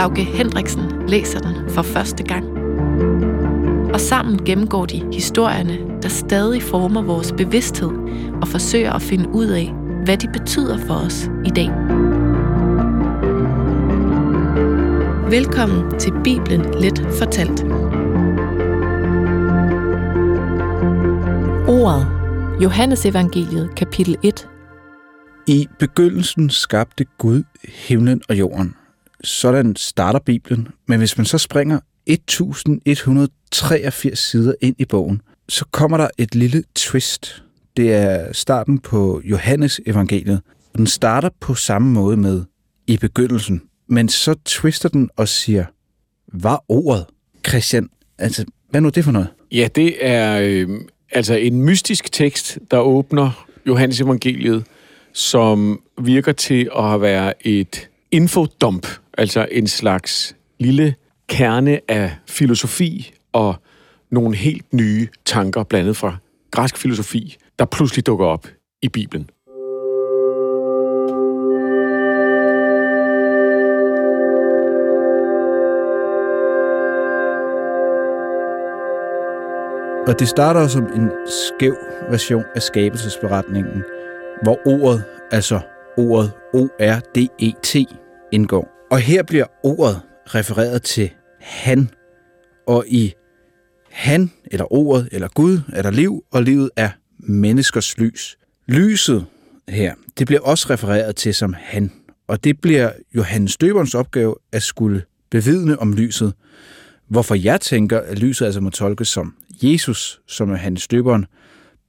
Lauke Hendriksen læser den for første gang. Og sammen gennemgår de historierne, der stadig former vores bevidsthed og forsøger at finde ud af, hvad de betyder for os i dag. Velkommen til Bibelen Let Fortalt. Ordet. Johannes Evangeliet, kapitel 1. I begyndelsen skabte Gud himlen og jorden. Sådan starter Bibelen, men hvis man så springer 1183 sider ind i bogen, så kommer der et lille twist. Det er starten på Johannes evangeliet. Den starter på samme måde med i begyndelsen, men så twister den og siger, var ordet? Christian, altså, hvad nu er det for noget? Ja, det er øh, altså en mystisk tekst, der åbner Johannes evangeliet, som virker til at være et infodump, altså en slags lille kerne af filosofi og nogle helt nye tanker, blandet fra græsk filosofi, der pludselig dukker op i Bibelen. Og det starter som en skæv version af skabelsesberetningen, hvor ordet, altså ordet O-R-D-E-T, indgår. Og her bliver ordet refereret til han, og i han, eller ordet, eller Gud, er der liv, og livet er menneskers lys. Lyset her, det bliver også refereret til som han, og det bliver Johannes Døberens opgave at skulle bevidne om lyset, hvorfor jeg tænker, at lyset altså må tolkes som Jesus, som Johannes Døberen,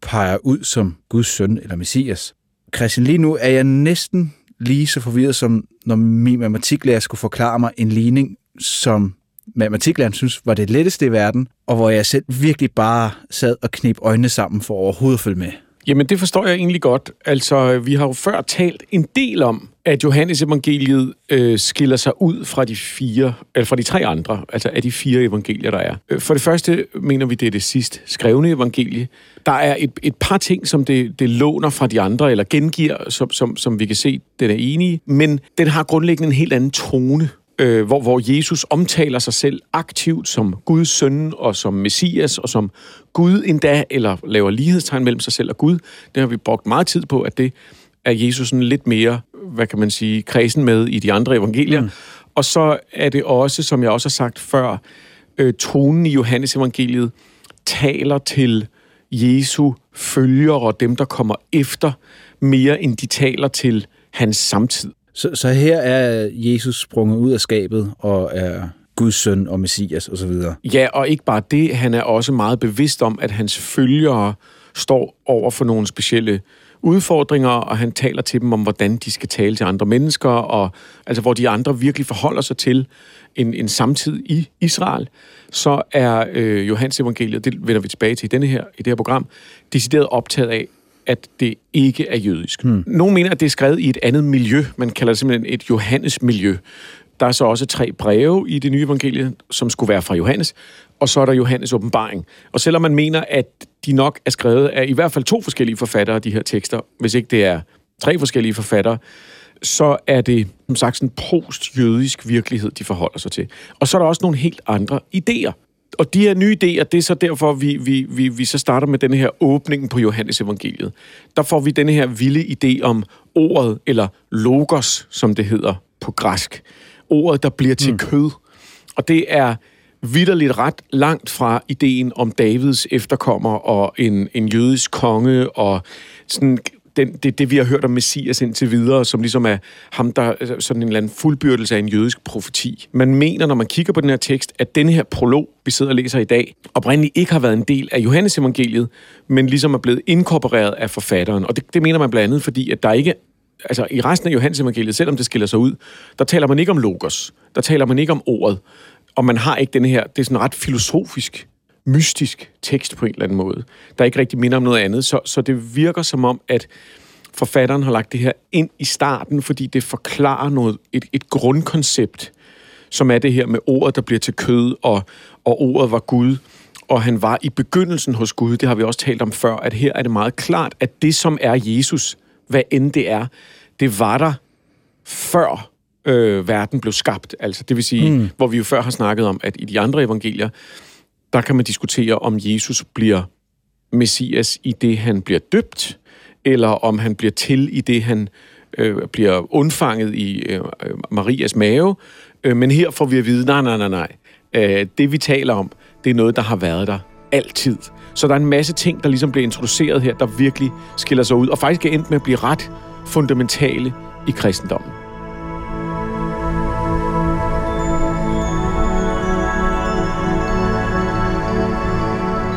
peger ud som Guds søn eller Messias. Christian, lige nu er jeg næsten lige så forvirret, som når min matematiklærer skulle forklare mig en ligning, som matematiklæreren synes var det letteste i verden, og hvor jeg selv virkelig bare sad og knep øjnene sammen for overhovedet at følge med. Jamen, det forstår jeg egentlig godt. Altså, vi har jo før talt en del om, at Johannes evangeliet øh, skiller sig ud fra de fire, eller fra de tre andre, altså af de fire evangelier, der er. Øh, for det første mener vi, det er det sidst skrevne evangelie. Der er et, et par ting, som det, det låner fra de andre, eller gengiver, som, som, som vi kan se, den er enige, men den har grundlæggende en helt anden tone øh, hvor, hvor Jesus omtaler sig selv aktivt som Guds søn og som Messias og som Gud endda, eller laver lighedstegn mellem sig selv og Gud. Det har vi brugt meget tid på, at det er Jesus sådan lidt mere, hvad kan man sige, kredsen med i de andre evangelier. Mm. Og så er det også, som jeg også har sagt før, øh, tonen i Johannes evangeliet taler til Jesu følgere og dem, der kommer efter, mere end de taler til hans samtid. Så, så her er Jesus sprunget ud af skabet og er Guds søn og Messias osv. Ja, og ikke bare det, han er også meget bevidst om, at hans følgere står over for nogle specielle udfordringer, og han taler til dem om, hvordan de skal tale til andre mennesker, og altså hvor de andre virkelig forholder sig til en, en samtid i Israel, så er øh, Johannes evangeliet, det vender vi tilbage til i, denne her, i det her program, decideret optaget af, at det ikke er jødisk. Hmm. Nogle mener, at det er skrevet i et andet miljø. Man kalder det simpelthen et Johannes-miljø. Der er så også tre breve i det nye evangelie, som skulle være fra Johannes, og så er der Johannes åbenbaring. Og selvom man mener, at de nok er skrevet af i hvert fald to forskellige forfattere, de her tekster, hvis ikke det er tre forskellige forfattere, så er det som sagt sådan post-jødisk virkelighed, de forholder sig til. Og så er der også nogle helt andre idéer og de her nye idéer, det er så derfor, vi, vi, vi, vi så starter med den her åbning på Johannes evangeliet. Der får vi denne her vilde idé om ordet, eller logos, som det hedder på græsk. Ordet, der bliver til mm. kød. Og det er vidderligt ret langt fra ideen om Davids efterkommer og en, en jødisk konge og sådan den, det, det, vi har hørt om Messias indtil videre, som ligesom er ham, der sådan en eller anden fuldbyrdelse af en jødisk profeti. Man mener, når man kigger på den her tekst, at den her prolog, vi sidder og læser i dag, oprindeligt ikke har været en del af Johannes evangeliet, men ligesom er blevet inkorporeret af forfatteren. Og det, det mener man blandt andet, fordi at der ikke altså i resten af Johannes evangeliet, selvom det skiller sig ud, der taler man ikke om logos. Der taler man ikke om ordet. Og man har ikke den her, det er sådan ret filosofisk, mystisk tekst på en eller anden måde, der ikke rigtig minder om noget andet. Så, så det virker som om, at forfatteren har lagt det her ind i starten, fordi det forklarer noget, et, et grundkoncept, som er det her med ordet, der bliver til kød, og, og ordet var Gud, og han var i begyndelsen hos Gud. Det har vi også talt om før, at her er det meget klart, at det, som er Jesus, hvad end det er, det var der før øh, verden blev skabt. Altså, det vil sige, mm. hvor vi jo før har snakket om, at i de andre evangelier, der kan man diskutere, om Jesus bliver Messias i det, han bliver døbt, eller om han bliver til i det, han øh, bliver undfanget i øh, øh, Marias mave. Øh, men her får vi at vide, nej, nej, nej, nej. Øh, det, vi taler om, det er noget, der har været der altid. Så der er en masse ting, der ligesom bliver introduceret her, der virkelig skiller sig ud, og faktisk er endt med at blive ret fundamentale i kristendommen.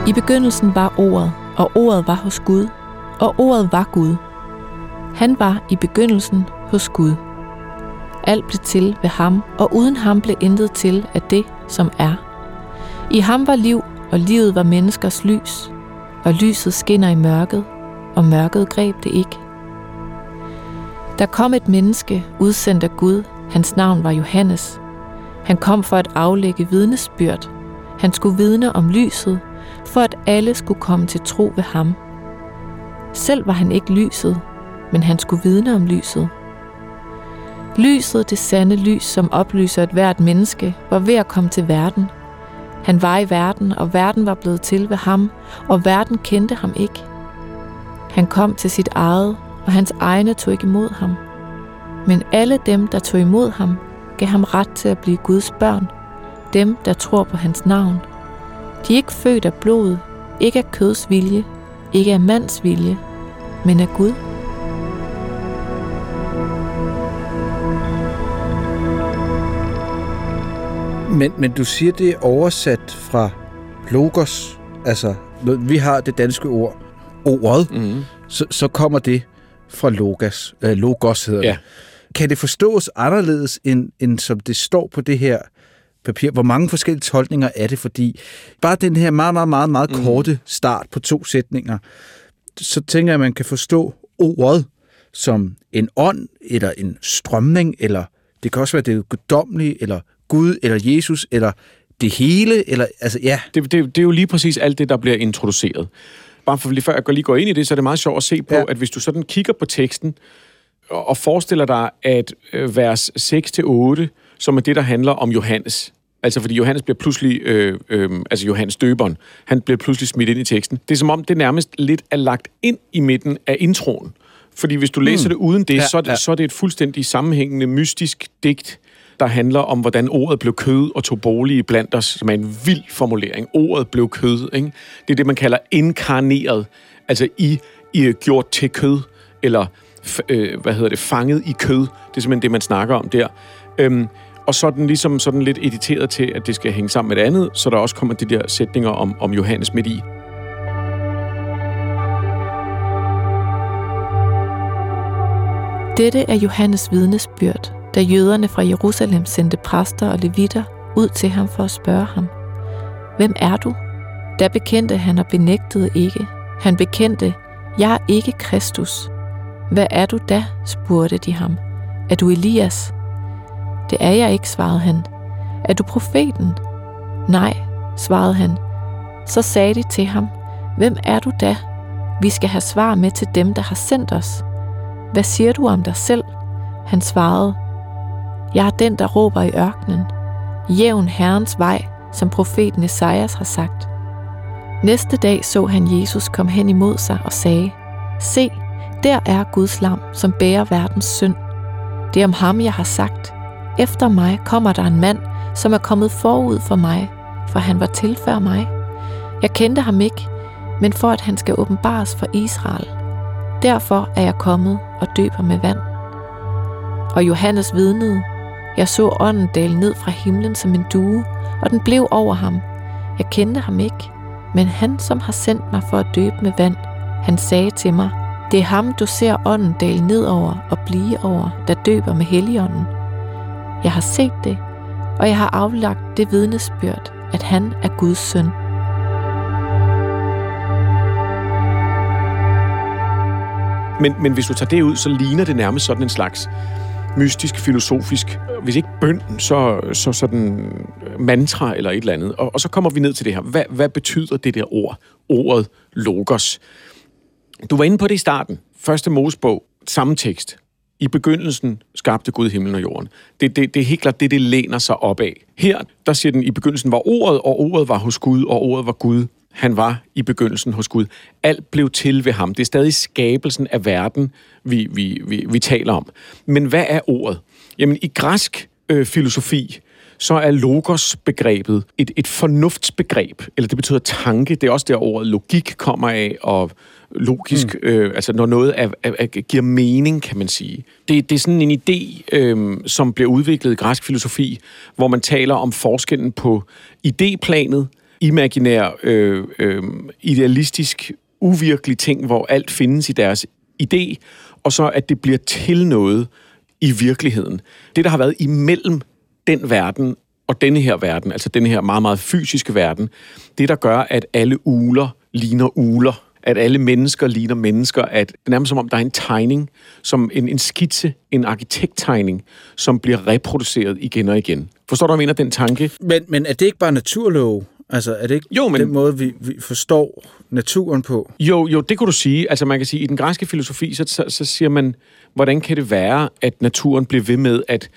I begyndelsen var ordet, og ordet var hos Gud, og ordet var Gud. Han var i begyndelsen hos Gud. Alt blev til ved ham, og uden ham blev intet til af det, som er. I ham var liv, og livet var menneskers lys, og lyset skinner i mørket, og mørket greb det ikke. Der kom et menneske, udsendt af Gud. Hans navn var Johannes. Han kom for at aflægge vidnesbyrd. Han skulle vidne om lyset, for at alle skulle komme til tro ved ham. Selv var han ikke lyset, men han skulle vidne om lyset. Lyset, det sande lys, som oplyser et hvert menneske, var ved at komme til verden. Han var i verden, og verden var blevet til ved ham, og verden kendte ham ikke. Han kom til sit eget, og hans egne tog ikke imod ham. Men alle dem, der tog imod ham, gav ham ret til at blive Guds børn, dem, der tror på hans navn. De er ikke født af blod, ikke af køds vilje, ikke af mands vilje, men af Gud. Men, men du siger, det er oversat fra logos, altså vi har det danske ord, ordet, mm. så, så kommer det fra logos, øh, logos hedder ja. det. Kan det forstås anderledes, end, end som det står på det her papir? Hvor mange forskellige tolkninger er det? Fordi bare den her meget, meget, meget, meget mm. korte start på to sætninger, så tænker jeg, at man kan forstå ordet som en ånd, eller en strømning, eller det kan også være det guddommelige, eller Gud, eller Jesus, eller det hele, eller altså ja. Det, det, det er jo lige præcis alt det, der bliver introduceret. Bare for lige før jeg lige går ind i det, så er det meget sjovt at se på, ja. at hvis du sådan kigger på teksten, og forestiller dig, at øh, vers 6-8, som er det, der handler om Johannes, Altså, fordi Johannes bliver pludselig, øh, øh, altså Johannes døberen, han bliver pludselig smidt ind i teksten. Det er som om, det nærmest lidt er lagt ind i midten af introen. Fordi hvis du mm. læser det uden det, ja, så, er det ja. så er det et fuldstændig sammenhængende, mystisk digt, der handler om, hvordan ordet blev kød og tog bolig blandt os, som er en vild formulering. Ordet blev kød, ikke? Det er det, man kalder inkarneret. Altså, I, I gjort til kød, eller øh, hvad hedder det, fanget i kød. Det er simpelthen det, man snakker om der. Øhm, og så er den ligesom sådan lidt editeret til, at det skal hænge sammen med det andet, så der også kommer de der sætninger om, om Johannes midt i. Dette er Johannes vidnesbyrd, da jøderne fra Jerusalem sendte præster og levitter ud til ham for at spørge ham, Hvem er du? Der bekendte han og benægtede ikke. Han bekendte, Jeg er ikke Kristus. Hvad er du da? spurgte de ham. Er du Elias? Det er jeg ikke, svarede han. Er du profeten? Nej, svarede han. Så sagde de til ham, Hvem er du da? Vi skal have svar med til dem, der har sendt os. Hvad siger du om dig selv? Han svarede, Jeg er den, der råber i ørkenen. Jævn Herrens vej, som profeten Esajas har sagt. Næste dag så han Jesus komme hen imod sig og sagde, Se, der er Guds lam, som bærer verdens synd. Det er om ham, jeg har sagt, efter mig kommer der en mand, som er kommet forud for mig, for han var til før mig. Jeg kendte ham ikke, men for at han skal åbenbares for Israel. Derfor er jeg kommet og døber med vand. Og Johannes vidnede, jeg så ånden dale ned fra himlen som en due, og den blev over ham. Jeg kendte ham ikke, men han, som har sendt mig for at døbe med vand, han sagde til mig, Det er ham, du ser ånden dale ned over og blive over, der døber med heligånden. Jeg har set det, og jeg har aflagt det vidnesbyrd, at han er Guds søn. Men, men hvis du tager det ud, så ligner det nærmest sådan en slags mystisk, filosofisk, hvis ikke bøn, så, så sådan øh, mantra eller et eller andet. Og, og så kommer vi ned til det her. Hvad, hvad betyder det der ord? Ordet logos. Du var inde på det i starten. Første Mosebog, samme tekst. I begyndelsen skabte Gud himlen og jorden. Det, det, det er helt klart det, det læner sig op af. Her, der siger den, i begyndelsen var ordet, og ordet var hos Gud, og ordet var Gud. Han var i begyndelsen hos Gud. Alt blev til ved ham. Det er stadig skabelsen af verden, vi, vi, vi, vi taler om. Men hvad er ordet? Jamen, i græsk øh, filosofi, så er logos-begrebet et, et fornuftsbegreb, eller det betyder tanke. Det er også der ordet logik kommer af, og logisk, mm. øh, altså når noget er, er, er, giver mening, kan man sige. Det, det er sådan en idé, øh, som bliver udviklet i græsk filosofi, hvor man taler om forskellen på idéplanet, imaginær, øh, øh, idealistisk, uvirkelig ting, hvor alt findes i deres idé, og så at det bliver til noget i virkeligheden. Det, der har været imellem den verden og denne her verden, altså denne her meget, meget fysiske verden, det, der gør, at alle uler ligner uler, at alle mennesker ligner mennesker, at det er nærmest som om, der er en tegning, som en, en skitse, en arkitekttegning, som bliver reproduceret igen og igen. Forstår du, hvad jeg mener, den tanke? Men, men er det ikke bare naturlov? Altså, er det ikke Jo, men- den måde, vi, vi forstår naturen på? Jo, jo, det kunne du sige. Altså man kan sige, i den græske filosofi, så, så, så siger man, hvordan kan det være, at naturen bliver ved med at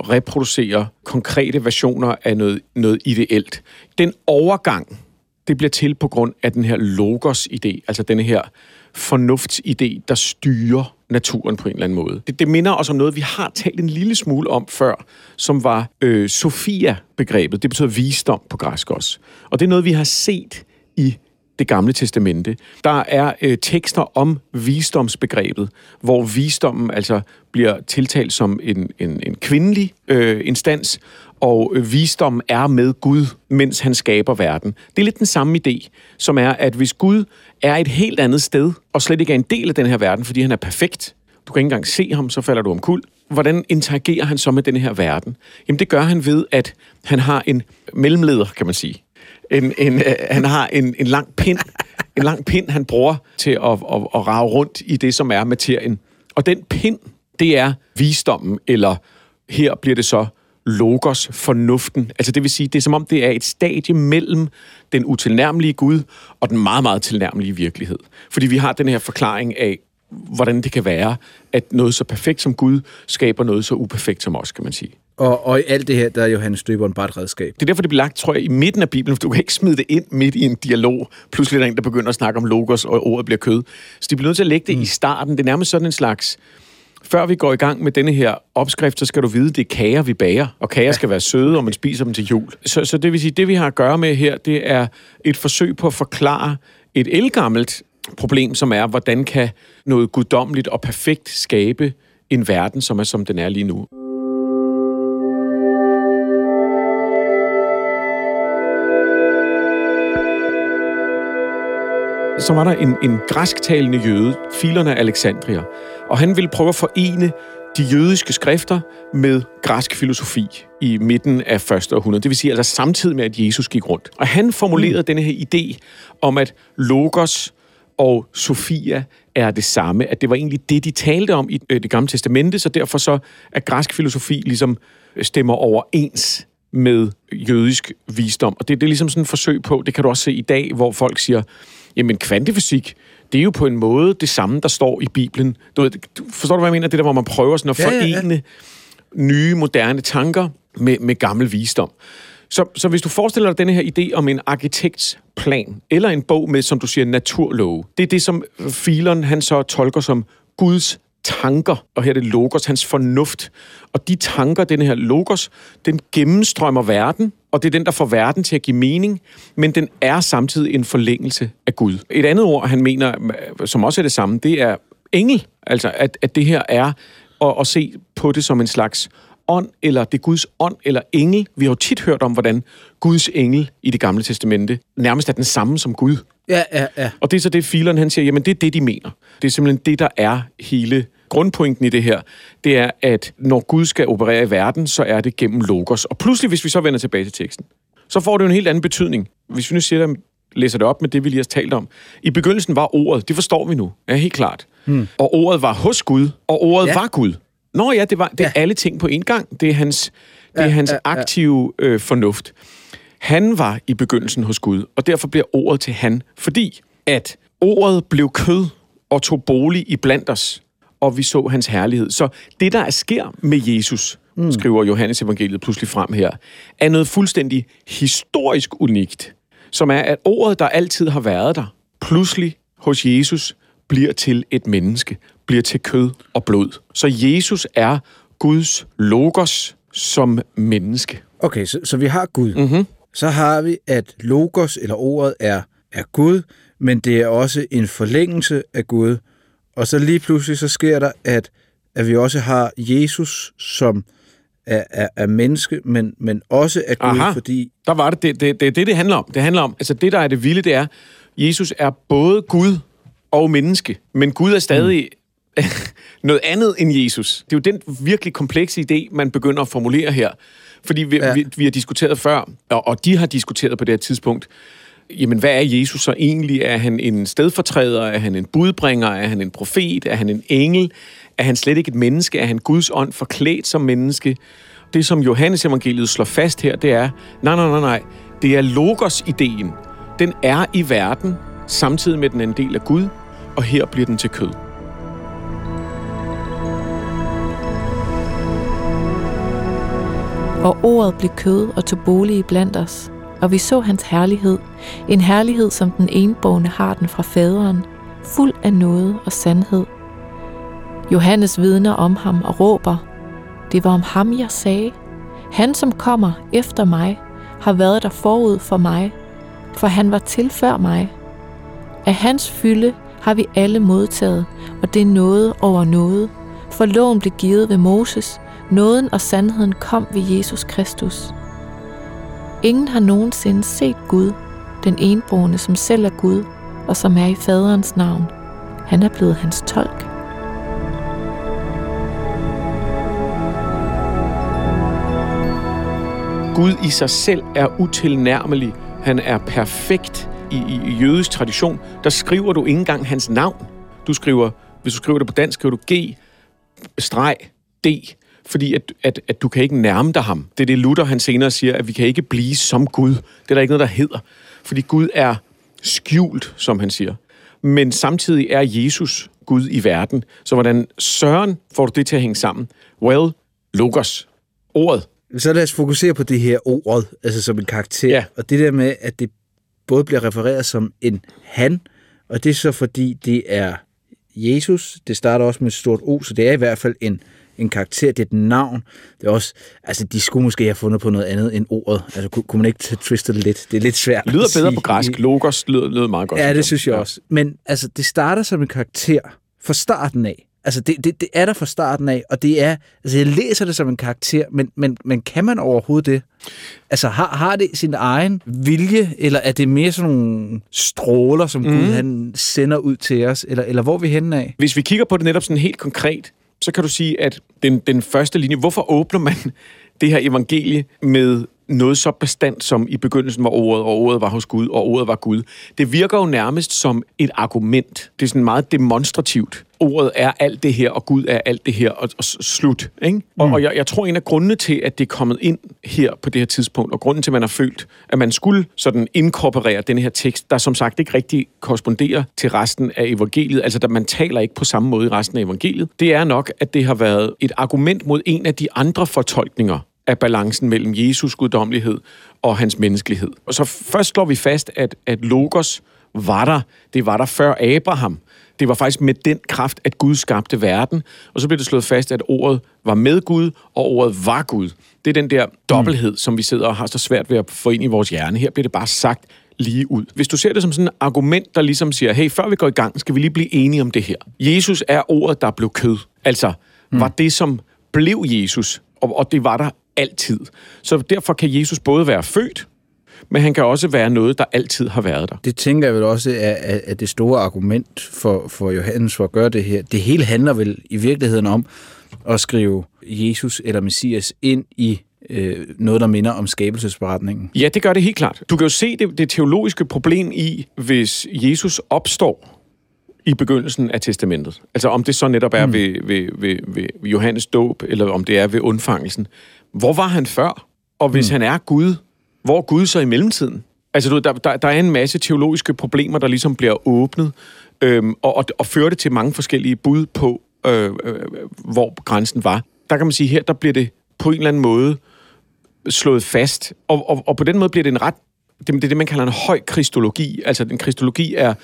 reproducere konkrete versioner af noget, noget ideelt. Den overgang, det bliver til på grund af den her logos-idé, altså den her fornuftsidé, der styrer naturen på en eller anden måde. Det, det minder os om noget, vi har talt en lille smule om før, som var øh, Sofia-begrebet. Det betyder visdom på græsk også. Og det er noget, vi har set i det gamle testamente. Der er øh, tekster om visdomsbegrebet, hvor visdommen altså bliver tiltalt som en, en, en kvindelig øh, instans, og øh, er med Gud, mens han skaber verden. Det er lidt den samme idé, som er, at hvis Gud er et helt andet sted, og slet ikke er en del af den her verden, fordi han er perfekt, du kan ikke engang se ham, så falder du om kul. Hvordan interagerer han så med den her verden? Jamen det gør han ved, at han har en mellemleder, kan man sige. En, en, øh, han har en, en lang pind, en lang pind, han bruger til at, at, at rage rundt i det, som er materien. Og den pind, det er visdommen, eller her bliver det så logos, fornuften. Altså det vil sige, det er som om, det er et stadie mellem den utilnærmelige Gud og den meget, meget tilnærmelige virkelighed. Fordi vi har den her forklaring af, hvordan det kan være, at noget så perfekt som Gud skaber noget så uperfekt som os, kan man sige. Og, og i alt det her, der er Johannes Døberen bare et redskab. Det er derfor, det bliver lagt, tror jeg, i midten af Bibelen, for du kan ikke smide det ind midt i en dialog. Pludselig er der en, der begynder at snakke om logos, og ordet bliver kød. Så de bliver nødt til at lægge det mm. i starten. Det er nærmest sådan en slags... Før vi går i gang med denne her opskrift, så skal du vide, det er kager, vi bager. Og kager skal være søde, og man spiser dem til jul. Så, så det vil sige, det vi har at gøre med her, det er et forsøg på at forklare et elgammelt problem, som er, hvordan kan noget guddommeligt og perfekt skabe en verden, som er som den er lige nu. Så var der en, en græsktalende jøde, Filon af Alexandria, og han ville prøve at forene de jødiske skrifter med græsk filosofi i midten af første århundrede. Det vil sige altså samtidig med, at Jesus gik rundt. Og han formulerede mm. denne her idé om, at logos og Sofia er det samme. At det var egentlig det, de talte om i øh, det gamle testamente, så derfor så er græsk filosofi ligesom stemmer overens med jødisk visdom. Og det, det er ligesom sådan et forsøg på, det kan du også se i dag, hvor folk siger, jamen kvantefysik, det er jo på en måde det samme, der står i Bibelen. Du, ved, du forstår du, hvad jeg mener? Det der, hvor man prøver sådan at Ja, ja, ja. forene nye, moderne tanker med, med gammel visdom. Så, så hvis du forestiller dig denne her idé om en arkitekts plan, eller en bog med, som du siger, naturlove, det er det, som Filon han så tolker som Guds tanker, og her er det logos, hans fornuft. Og de tanker, den her logos, den gennemstrømmer verden, og det er den, der får verden til at give mening, men den er samtidig en forlængelse af Gud. Et andet ord, han mener, som også er det samme, det er engel. Altså, at, at det her er at, at se på det som en slags ånd, eller det er Guds ånd, eller engel. Vi har jo tit hørt om, hvordan Guds engel i det gamle testamente nærmest er den samme som Gud. Ja, ja, ja. Og det er så det, fileren han siger, jamen det er det, de mener. Det er simpelthen det, der er hele grundpointen i det her. Det er, at når Gud skal operere i verden, så er det gennem logos. Og pludselig, hvis vi så vender tilbage til teksten, så får det jo en helt anden betydning. Hvis vi nu siger, læser det op med det, vi lige har talt om. I begyndelsen var ordet, det forstår vi nu, ja, helt klart. Hmm. Og ordet var hos Gud, og ordet ja. var Gud. Nå ja, det, var, det er ja. alle ting på én gang. Det er hans, det er ja, hans ja, ja. aktive øh, fornuft. Han var i begyndelsen hos Gud, og derfor bliver ordet til han, fordi at ordet blev kød og tog bolig i blandt os, og vi så hans herlighed. Så det, der sker med Jesus, mm. skriver Johannes evangeliet pludselig frem her, er noget fuldstændig historisk unikt, som er, at ordet, der altid har været der, pludselig hos Jesus bliver til et menneske, bliver til kød og blod. Så Jesus er Guds logos som menneske. Okay, så, så vi har Gud. Mm-hmm. Så har vi, at logos eller ordet er, er Gud, men det er også en forlængelse af Gud. Og så lige pludselig så sker der, at, at vi også har Jesus som er, er, er menneske, men, men også af Gud, Aha, fordi... der var det. Det, det, det det, det handler om. Det handler om, altså det, der er det vilde, det er, Jesus er både Gud og menneske, men Gud er stadig mm. noget andet end Jesus. Det er jo den virkelig komplekse idé, man begynder at formulere her. Fordi vi, ja. vi, vi har diskuteret før, og, og de har diskuteret på det her tidspunkt, jamen hvad er Jesus så egentlig? Er han en stedfortræder? Er han en budbringer? Er han en profet? Er han en engel? Er han slet ikke et menneske? Er han Guds ånd forklædt som menneske? Det, som Johannes evangeliet slår fast her, det er, nej, nej, nej, nej, det er logos-ideen. Den er i verden, samtidig med den er en del af Gud, og her bliver den til kød. Og ordet blev kød og tog bolig blandt os, og vi så hans herlighed, en herlighed, som den enbårne har den fra faderen, fuld af noget og sandhed. Johannes vidner om ham og råber, det var om ham, jeg sagde. Han, som kommer efter mig, har været der forud for mig, for han var til før mig. Af hans fylde har vi alle modtaget, og det er noget over noget. For loven blev givet ved Moses, nåden og sandheden kom ved Jesus Kristus. Ingen har nogensinde set Gud, den enboende, som selv er Gud, og som er i faderens navn. Han er blevet hans tolk. Gud i sig selv er utilnærmelig. Han er perfekt i, i, i jødisk tradition. Der skriver du ikke engang hans navn. Du skriver, hvis du skriver det på dansk, skriver du G, streg, D, fordi at, at, at du kan ikke nærme dig ham. Det er det, Luther han senere siger, at vi kan ikke blive som Gud. Det er der ikke noget, der hedder. Fordi Gud er skjult, som han siger. Men samtidig er Jesus Gud i verden. Så hvordan søren får du det til at hænge sammen? Well, logos. Ordet. Så lad os fokusere på det her ordet, altså som en karakter. Ja. Og det der med, at det både bliver refereret som en han, og det er så fordi, det er Jesus. Det starter også med et stort O, så det er i hvert fald en en karakter, det er et navn. Det er også, altså de skulle måske have fundet på noget andet end ordet. Altså kunne, kunne man ikke twiste det lidt? Det er lidt svært Det lyder bedre på græsk. Logos lyder, lyder meget godt. Ja, det synes jeg også. Men altså, det starter som en karakter fra starten af. Altså, det, det, det er der fra starten af, og det er, altså, jeg læser det som en karakter, men, men, men kan man overhovedet det? Altså, har, har det sin egen vilje, eller er det mere sådan nogle stråler, som mm. Gud han sender ud til os, eller, eller hvor er vi henne af? Hvis vi kigger på det netop sådan helt konkret, så kan du sige, at den, den første linje, hvorfor åbner man det her evangelie med noget så bestandt som i begyndelsen var ordet, og ordet var hos Gud, og ordet var Gud. Det virker jo nærmest som et argument. Det er sådan meget demonstrativt. Ordet er alt det her, og Gud er alt det her, og, og slut. Ikke? Mm. Og, og jeg, jeg tror, en af grundene til, at det er kommet ind her på det her tidspunkt, og grunden til, at man har følt, at man skulle sådan inkorporere den her tekst, der som sagt ikke rigtig korresponderer til resten af evangeliet, altså der man taler ikke på samme måde i resten af evangeliet, det er nok, at det har været et argument mod en af de andre fortolkninger af balancen mellem Jesus guddommelighed og hans menneskelighed. Og så først slår vi fast, at, at Logos var der. Det var der før Abraham. Det var faktisk med den kraft, at Gud skabte verden. Og så blev det slået fast, at ordet var med Gud, og ordet var Gud. Det er den der dobbelthed, mm. som vi sidder og har så svært ved at få ind i vores hjerne. Her bliver det bare sagt lige ud. Hvis du ser det som sådan et argument, der ligesom siger, hey, før vi går i gang, skal vi lige blive enige om det her. Jesus er ordet, der blev kød. Altså, mm. var det, som blev Jesus, og, og det var der altid. Så derfor kan Jesus både være født, men han kan også være noget, der altid har været der. Det tænker jeg vel også er, er, er det store argument for, for Johannes for at gøre det her. Det hele handler vel i virkeligheden om at skrive Jesus eller Messias ind i øh, noget, der minder om skabelsesberetningen. Ja, det gør det helt klart. Du kan jo se det, det teologiske problem i, hvis Jesus opstår i begyndelsen af testamentet. Altså om det så netop er mm. ved, ved, ved, ved Johannes dåb, eller om det er ved undfangelsen. Hvor var han før? Og hvis mm. han er Gud, hvor er Gud så i mellemtiden? Altså, du, der, der, der er en masse teologiske problemer, der ligesom bliver åbnet, øhm, og, og, og fører det til mange forskellige bud på, øh, øh, hvor grænsen var. Der kan man sige, her der bliver det på en eller anden måde slået fast, og, og, og på den måde bliver det en ret, det, det er det, man kalder en høj kristologi. Altså, den kristologi er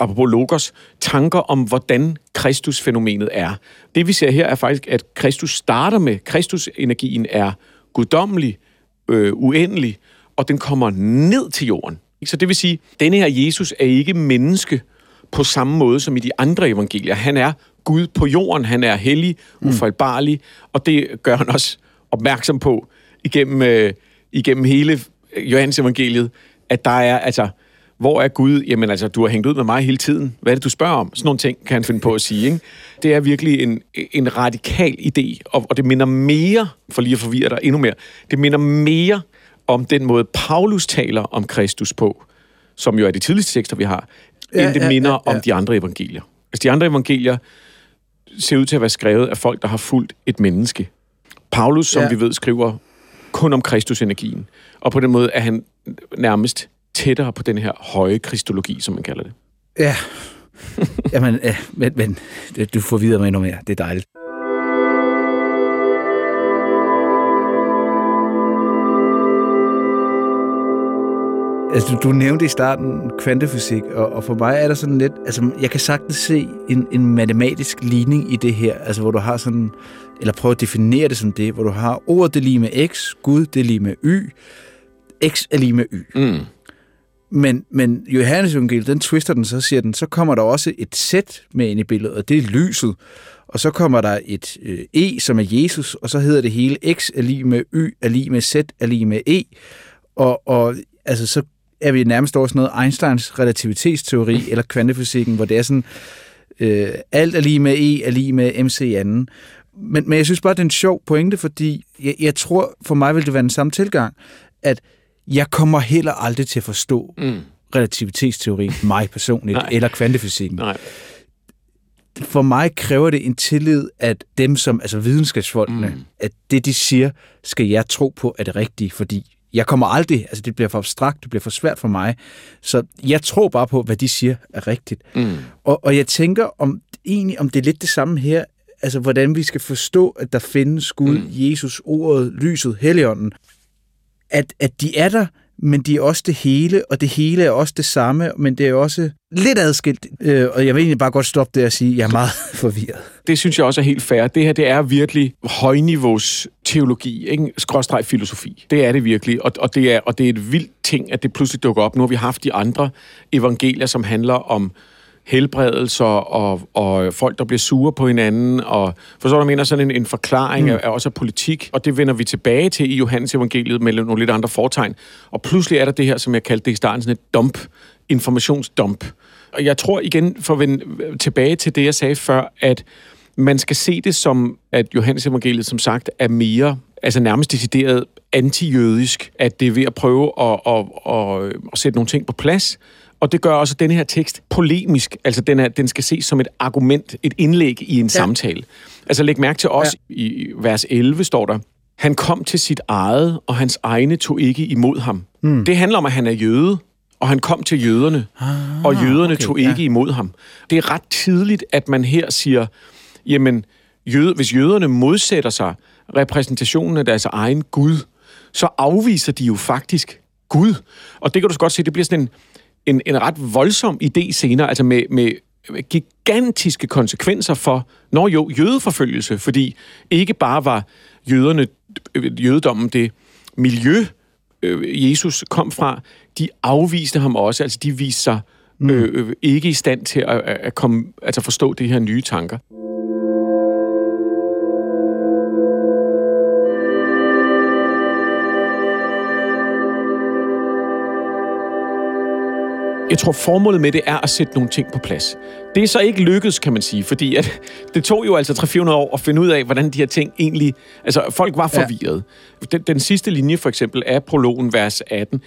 apropos logos, tanker om, hvordan Kristusfænomenet er. Det vi ser her er faktisk, at Kristus starter med, Kristusenergien er guddommelig, øh, uendelig, og den kommer ned til jorden. Så det vil sige, at denne her Jesus er ikke menneske på samme måde som i de andre evangelier. Han er Gud på jorden, han er hellig, mm. ufejlbarlig, og det gør han også opmærksom på igennem, øh, igennem hele Johannes evangeliet, at der er, altså, hvor er Gud? Jamen altså, du har hængt ud med mig hele tiden. Hvad er det, du spørger om? Sådan nogle ting kan han finde på at sige. Ikke? Det er virkelig en, en radikal idé, og, og det minder mere, for lige at forvirre dig endnu mere, det minder mere om den måde, Paulus taler om Kristus på, som jo er de tidligste tekster, vi har, ja, end det ja, minder ja, ja. om de andre evangelier. Altså, de andre evangelier ser ud til at være skrevet af folk, der har fulgt et menneske. Paulus, som ja. vi ved, skriver kun om Kristusenergien. Og på den måde er han nærmest tættere på den her høje kristologi, som man kalder det. Ja, Jamen, ja, men, men du får videre med endnu mere. Det er dejligt. Altså, du, du nævnte i starten kvantefysik, og, og for mig er der sådan lidt... Altså, jeg kan sagtens se en, en matematisk ligning i det her, altså hvor du har sådan... Eller prøve at definere det som det, hvor du har ordet det lige med x, Gud det lige med y, x er lige med y. Mm. Men, men Johannes evangeliet, den twister den, så siger den, så kommer der også et sæt med ind i billedet, og det er lyset. Og så kommer der et øh, E, som er Jesus, og så hedder det hele X er lige med Y, er lige med Z, er lige med E. Og, og altså, så er vi nærmest over sådan noget Einsteins relativitetsteori, eller kvantefysikken, hvor det er sådan, øh, alt er lige med E, er lige med MC i anden. Men, men jeg synes bare, det er en sjov pointe, fordi jeg, jeg tror, for mig vil det være den samme tilgang, at jeg kommer heller aldrig til at forstå mm. relativitetsteorien, mig personligt, eller kvantefysikken. Nej. For mig kræver det en tillid, at dem som, altså videnskabsfolkene, mm. at det de siger, skal jeg tro på er det rigtige, fordi jeg kommer aldrig, altså det bliver for abstrakt, det bliver for svært for mig, så jeg tror bare på, hvad de siger er rigtigt. Mm. Og, og jeg tænker om egentlig, om det er lidt det samme her, altså hvordan vi skal forstå, at der findes Gud, mm. Jesus, ordet, lyset, helligånden, at, at de er der, men de er også det hele, og det hele er også det samme, men det er også lidt adskilt. Øh, og jeg vil egentlig bare godt stoppe der og sige, at jeg er meget forvirret. Det synes jeg også er helt fair. Det her, det er virkelig højniveaus teologi, ikke? skråstreg filosofi. Det er det virkelig, og, og, det er, og det er et vildt ting, at det pludselig dukker op. Nu har vi haft de andre evangelier, som handler om helbredelser og, og folk, der bliver sure på hinanden. Og for så der mener sådan en, en forklaring mm. af, af også af politik, og det vender vi tilbage til i Johannes evangeliet med nogle lidt andre fortegn. Og pludselig er der det her, som jeg kaldte det i starten, sådan et dump, informationsdump. Og jeg tror igen, for at vende tilbage til det, jeg sagde før, at man skal se det som, at Johannes evangeliet, som sagt, er mere, altså nærmest decideret antijødisk, at det er ved at prøve at, at, at, at sætte nogle ting på plads, og det gør også denne her tekst polemisk. Altså, den, er, den skal ses som et argument, et indlæg i en ja. samtale. Altså, læg mærke til os ja. i vers 11 står der, han kom til sit eget, og hans egne tog ikke imod ham. Mm. Det handler om, at han er jøde, og han kom til jøderne, ah, og jøderne okay, tog ikke ja. imod ham. Det er ret tidligt, at man her siger, jamen, jøde, hvis jøderne modsætter sig repræsentationen af deres egen Gud, så afviser de jo faktisk Gud. Og det kan du godt se, det bliver sådan en, en, en ret voldsom idé senere, altså med, med gigantiske konsekvenser for, når jo, jødeforfølgelse, fordi ikke bare var jøderne, jødedommen det miljø, øh, Jesus kom fra, de afviste ham også, altså de viste sig mm. øh, øh, ikke i stand til at, at komme, altså forstå de her nye tanker. Jeg tror, formålet med det er at sætte nogle ting på plads. Det er så ikke lykkedes, kan man sige, fordi at det tog jo altså 300-400 år at finde ud af, hvordan de her ting egentlig... Altså, folk var forvirret. Ja. Den, den sidste linje, for eksempel, er prologen, vers 18.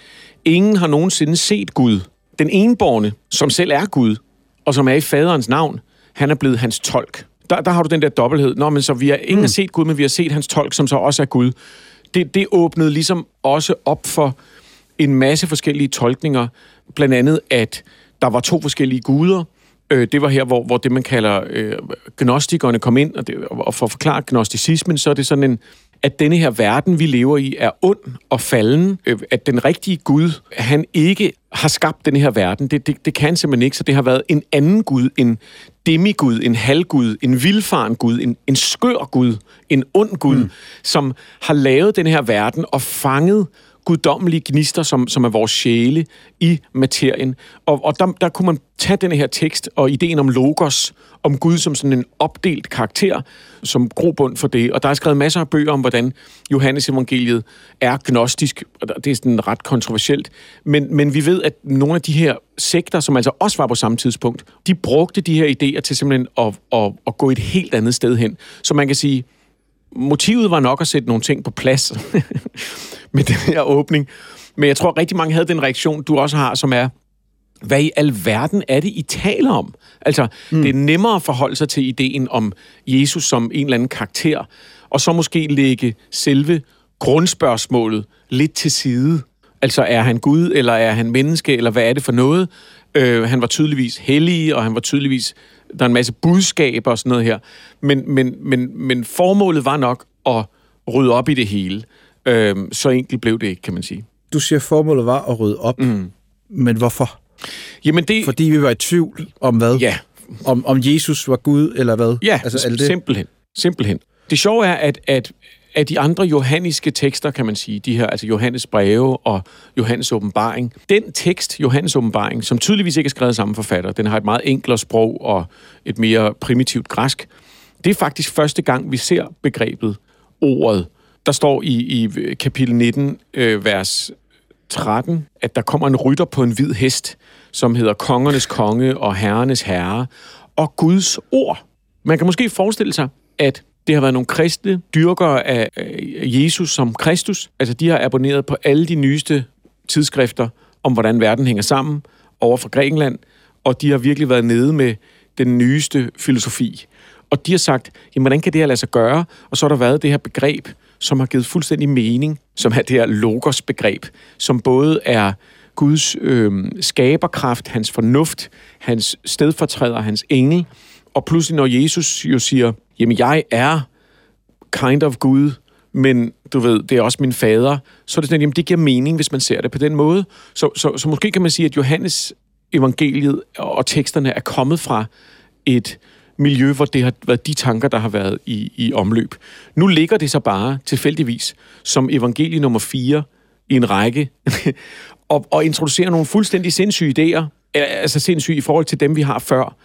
Ingen har nogensinde set Gud. Den enborne, som selv er Gud, og som er i faderens navn, han er blevet hans tolk. Der, der har du den der dobbelthed. Nå, men så vi har ingen mm. har set Gud, men vi har set hans tolk, som så også er Gud. Det, det åbnede ligesom også op for en masse forskellige tolkninger. Blandt andet, at der var to forskellige guder. Øh, det var her, hvor, hvor det, man kalder øh, gnostikerne kom ind, og, det, og for at forklare gnosticismen, så er det sådan en, at denne her verden, vi lever i, er ond og falden. Øh, at den rigtige Gud, han ikke har skabt den her verden. Det, det, det kan han simpelthen ikke, så det har været en anden Gud, en demigud, en halvgud, en vildfaren Gud, en, en skør Gud, en ond Gud, mm. som har lavet den her verden og fanget guddommelige gnister, som, som er vores sjæle i materien. Og, og der, der kunne man tage den her tekst og ideen om logos, om Gud som sådan en opdelt karakter, som grobund for det. Og der er skrevet masser af bøger om, hvordan Johannes evangeliet er gnostisk, og det er sådan ret kontroversielt. Men, men vi ved, at nogle af de her sekter, som altså også var på samme tidspunkt, de brugte de her idéer til simpelthen at, at, at gå et helt andet sted hen. Så man kan sige, motivet var nok at sætte nogle ting på plads med den her åbning. Men jeg tror, rigtig mange havde den reaktion, du også har, som er, hvad i alverden er det, I taler om? Altså, mm. det er nemmere at forholde sig til ideen om Jesus som en eller anden karakter, og så måske lægge selve grundspørgsmålet lidt til side. Altså, er han Gud, eller er han menneske, eller hvad er det for noget? Øh, han var tydeligvis hellig, og han var tydeligvis... Der er en masse budskaber og sådan noget her. Men, men, men, men formålet var nok at rydde op i det hele. Øh, så enkelt blev det ikke, kan man sige. Du siger, formålet var at rydde op. Mm. Men hvorfor? Jamen det... Fordi vi var i tvivl om hvad? Ja. Om, om Jesus var Gud, eller hvad? Ja, altså, det? simpelthen. simpelthen. Det sjove er, at, at, af de andre johanniske tekster, kan man sige, de her, altså Johannes breve og Johannes åbenbaring, den tekst, Johannes åbenbaring, som tydeligvis ikke er skrevet sammen forfatter, den har et meget enklere sprog og et mere primitivt græsk, det er faktisk første gang, vi ser begrebet, ordet. Der står i, i kapitel 19, øh, vers 13, at der kommer en rytter på en hvid hest, som hedder kongernes konge og herrenes herre, og Guds ord. Man kan måske forestille sig, at det har været nogle kristne dyrkere af Jesus som Kristus. Altså, de har abonneret på alle de nyeste tidsskrifter om, hvordan verden hænger sammen over for Grækenland, og de har virkelig været nede med den nyeste filosofi. Og de har sagt, jamen, hvordan kan det her lade sig gøre? Og så har der været det her begreb, som har givet fuldstændig mening, som er det her logos-begreb, som både er Guds øh, skaberkraft, hans fornuft, hans stedfortræder, hans engel, og pludselig når Jesus jo siger, jamen jeg er kind of Gud, men du ved, det er også min fader, så er det sådan, jamen det giver mening, hvis man ser det på den måde. Så, så, så måske kan man sige, at Johannes evangeliet og teksterne er kommet fra et miljø, hvor det har været de tanker, der har været i, i omløb. Nu ligger det så bare tilfældigvis som evangelie nummer 4 i en række, og, og introducerer nogle fuldstændig sindssyge idéer, altså sindssyge i forhold til dem, vi har før,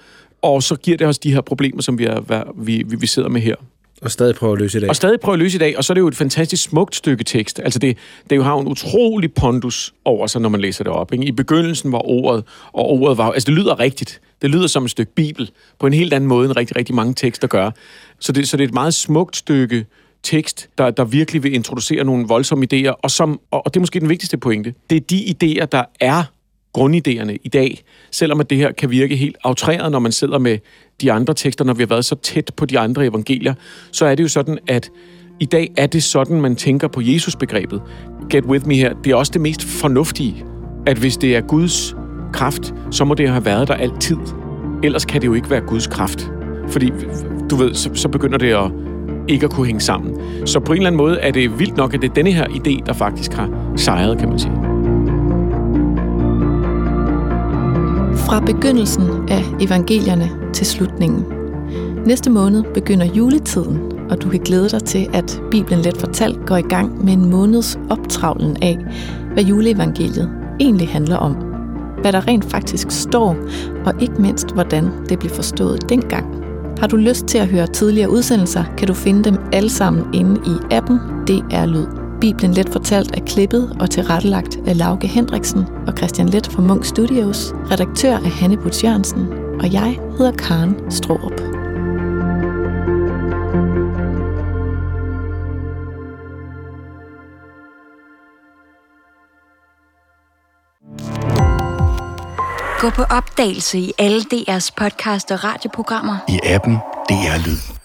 og så giver det os de her problemer, som vi, er, vi, vi sidder med her. Og stadig prøve at løse i dag. Og stadig prøve at løse i dag, og så er det jo et fantastisk smukt stykke tekst. Altså det, det jo har en utrolig pondus over sig, når man læser det op. Ikke? I begyndelsen var ordet, og ordet var... Altså det lyder rigtigt. Det lyder som et stykke bibel, på en helt anden måde, end rigtig, rigtig mange tekster gør. Så det, så det er et meget smukt stykke tekst, der, der virkelig vil introducere nogle voldsomme idéer, og, som, og det er måske den vigtigste pointe. Det er de idéer, der er grundidéerne i dag, selvom at det her kan virke helt aftræret, når man sidder med de andre tekster, når vi har været så tæt på de andre evangelier, så er det jo sådan, at i dag er det sådan, man tænker på Jesus-begrebet. Get with me her. Det er også det mest fornuftige, at hvis det er Guds kraft, så må det have været der altid. Ellers kan det jo ikke være Guds kraft. Fordi, du ved, så, så begynder det at ikke at kunne hænge sammen. Så på en eller anden måde er det vildt nok, at det er denne her idé, der faktisk har sejret, kan man sige. Fra begyndelsen af evangelierne til slutningen. Næste måned begynder juletiden, og du kan glæde dig til, at Bibelen Let Fortalt går i gang med en måneds optravlen af, hvad juleevangeliet egentlig handler om. Hvad der rent faktisk står, og ikke mindst, hvordan det blev forstået dengang. Har du lyst til at høre tidligere udsendelser, kan du finde dem alle sammen inde i appen DR Lyd. Bibelen Let fortalt er klippet og tilrettelagt af Lauke Hendriksen og Christian Let fra Munk Studios. Redaktør er Hanne Butz Jørgensen, og jeg hedder Karen Strohrup. Gå på opdagelse i alle DR's podcast og radioprogrammer. I appen DR Lyd.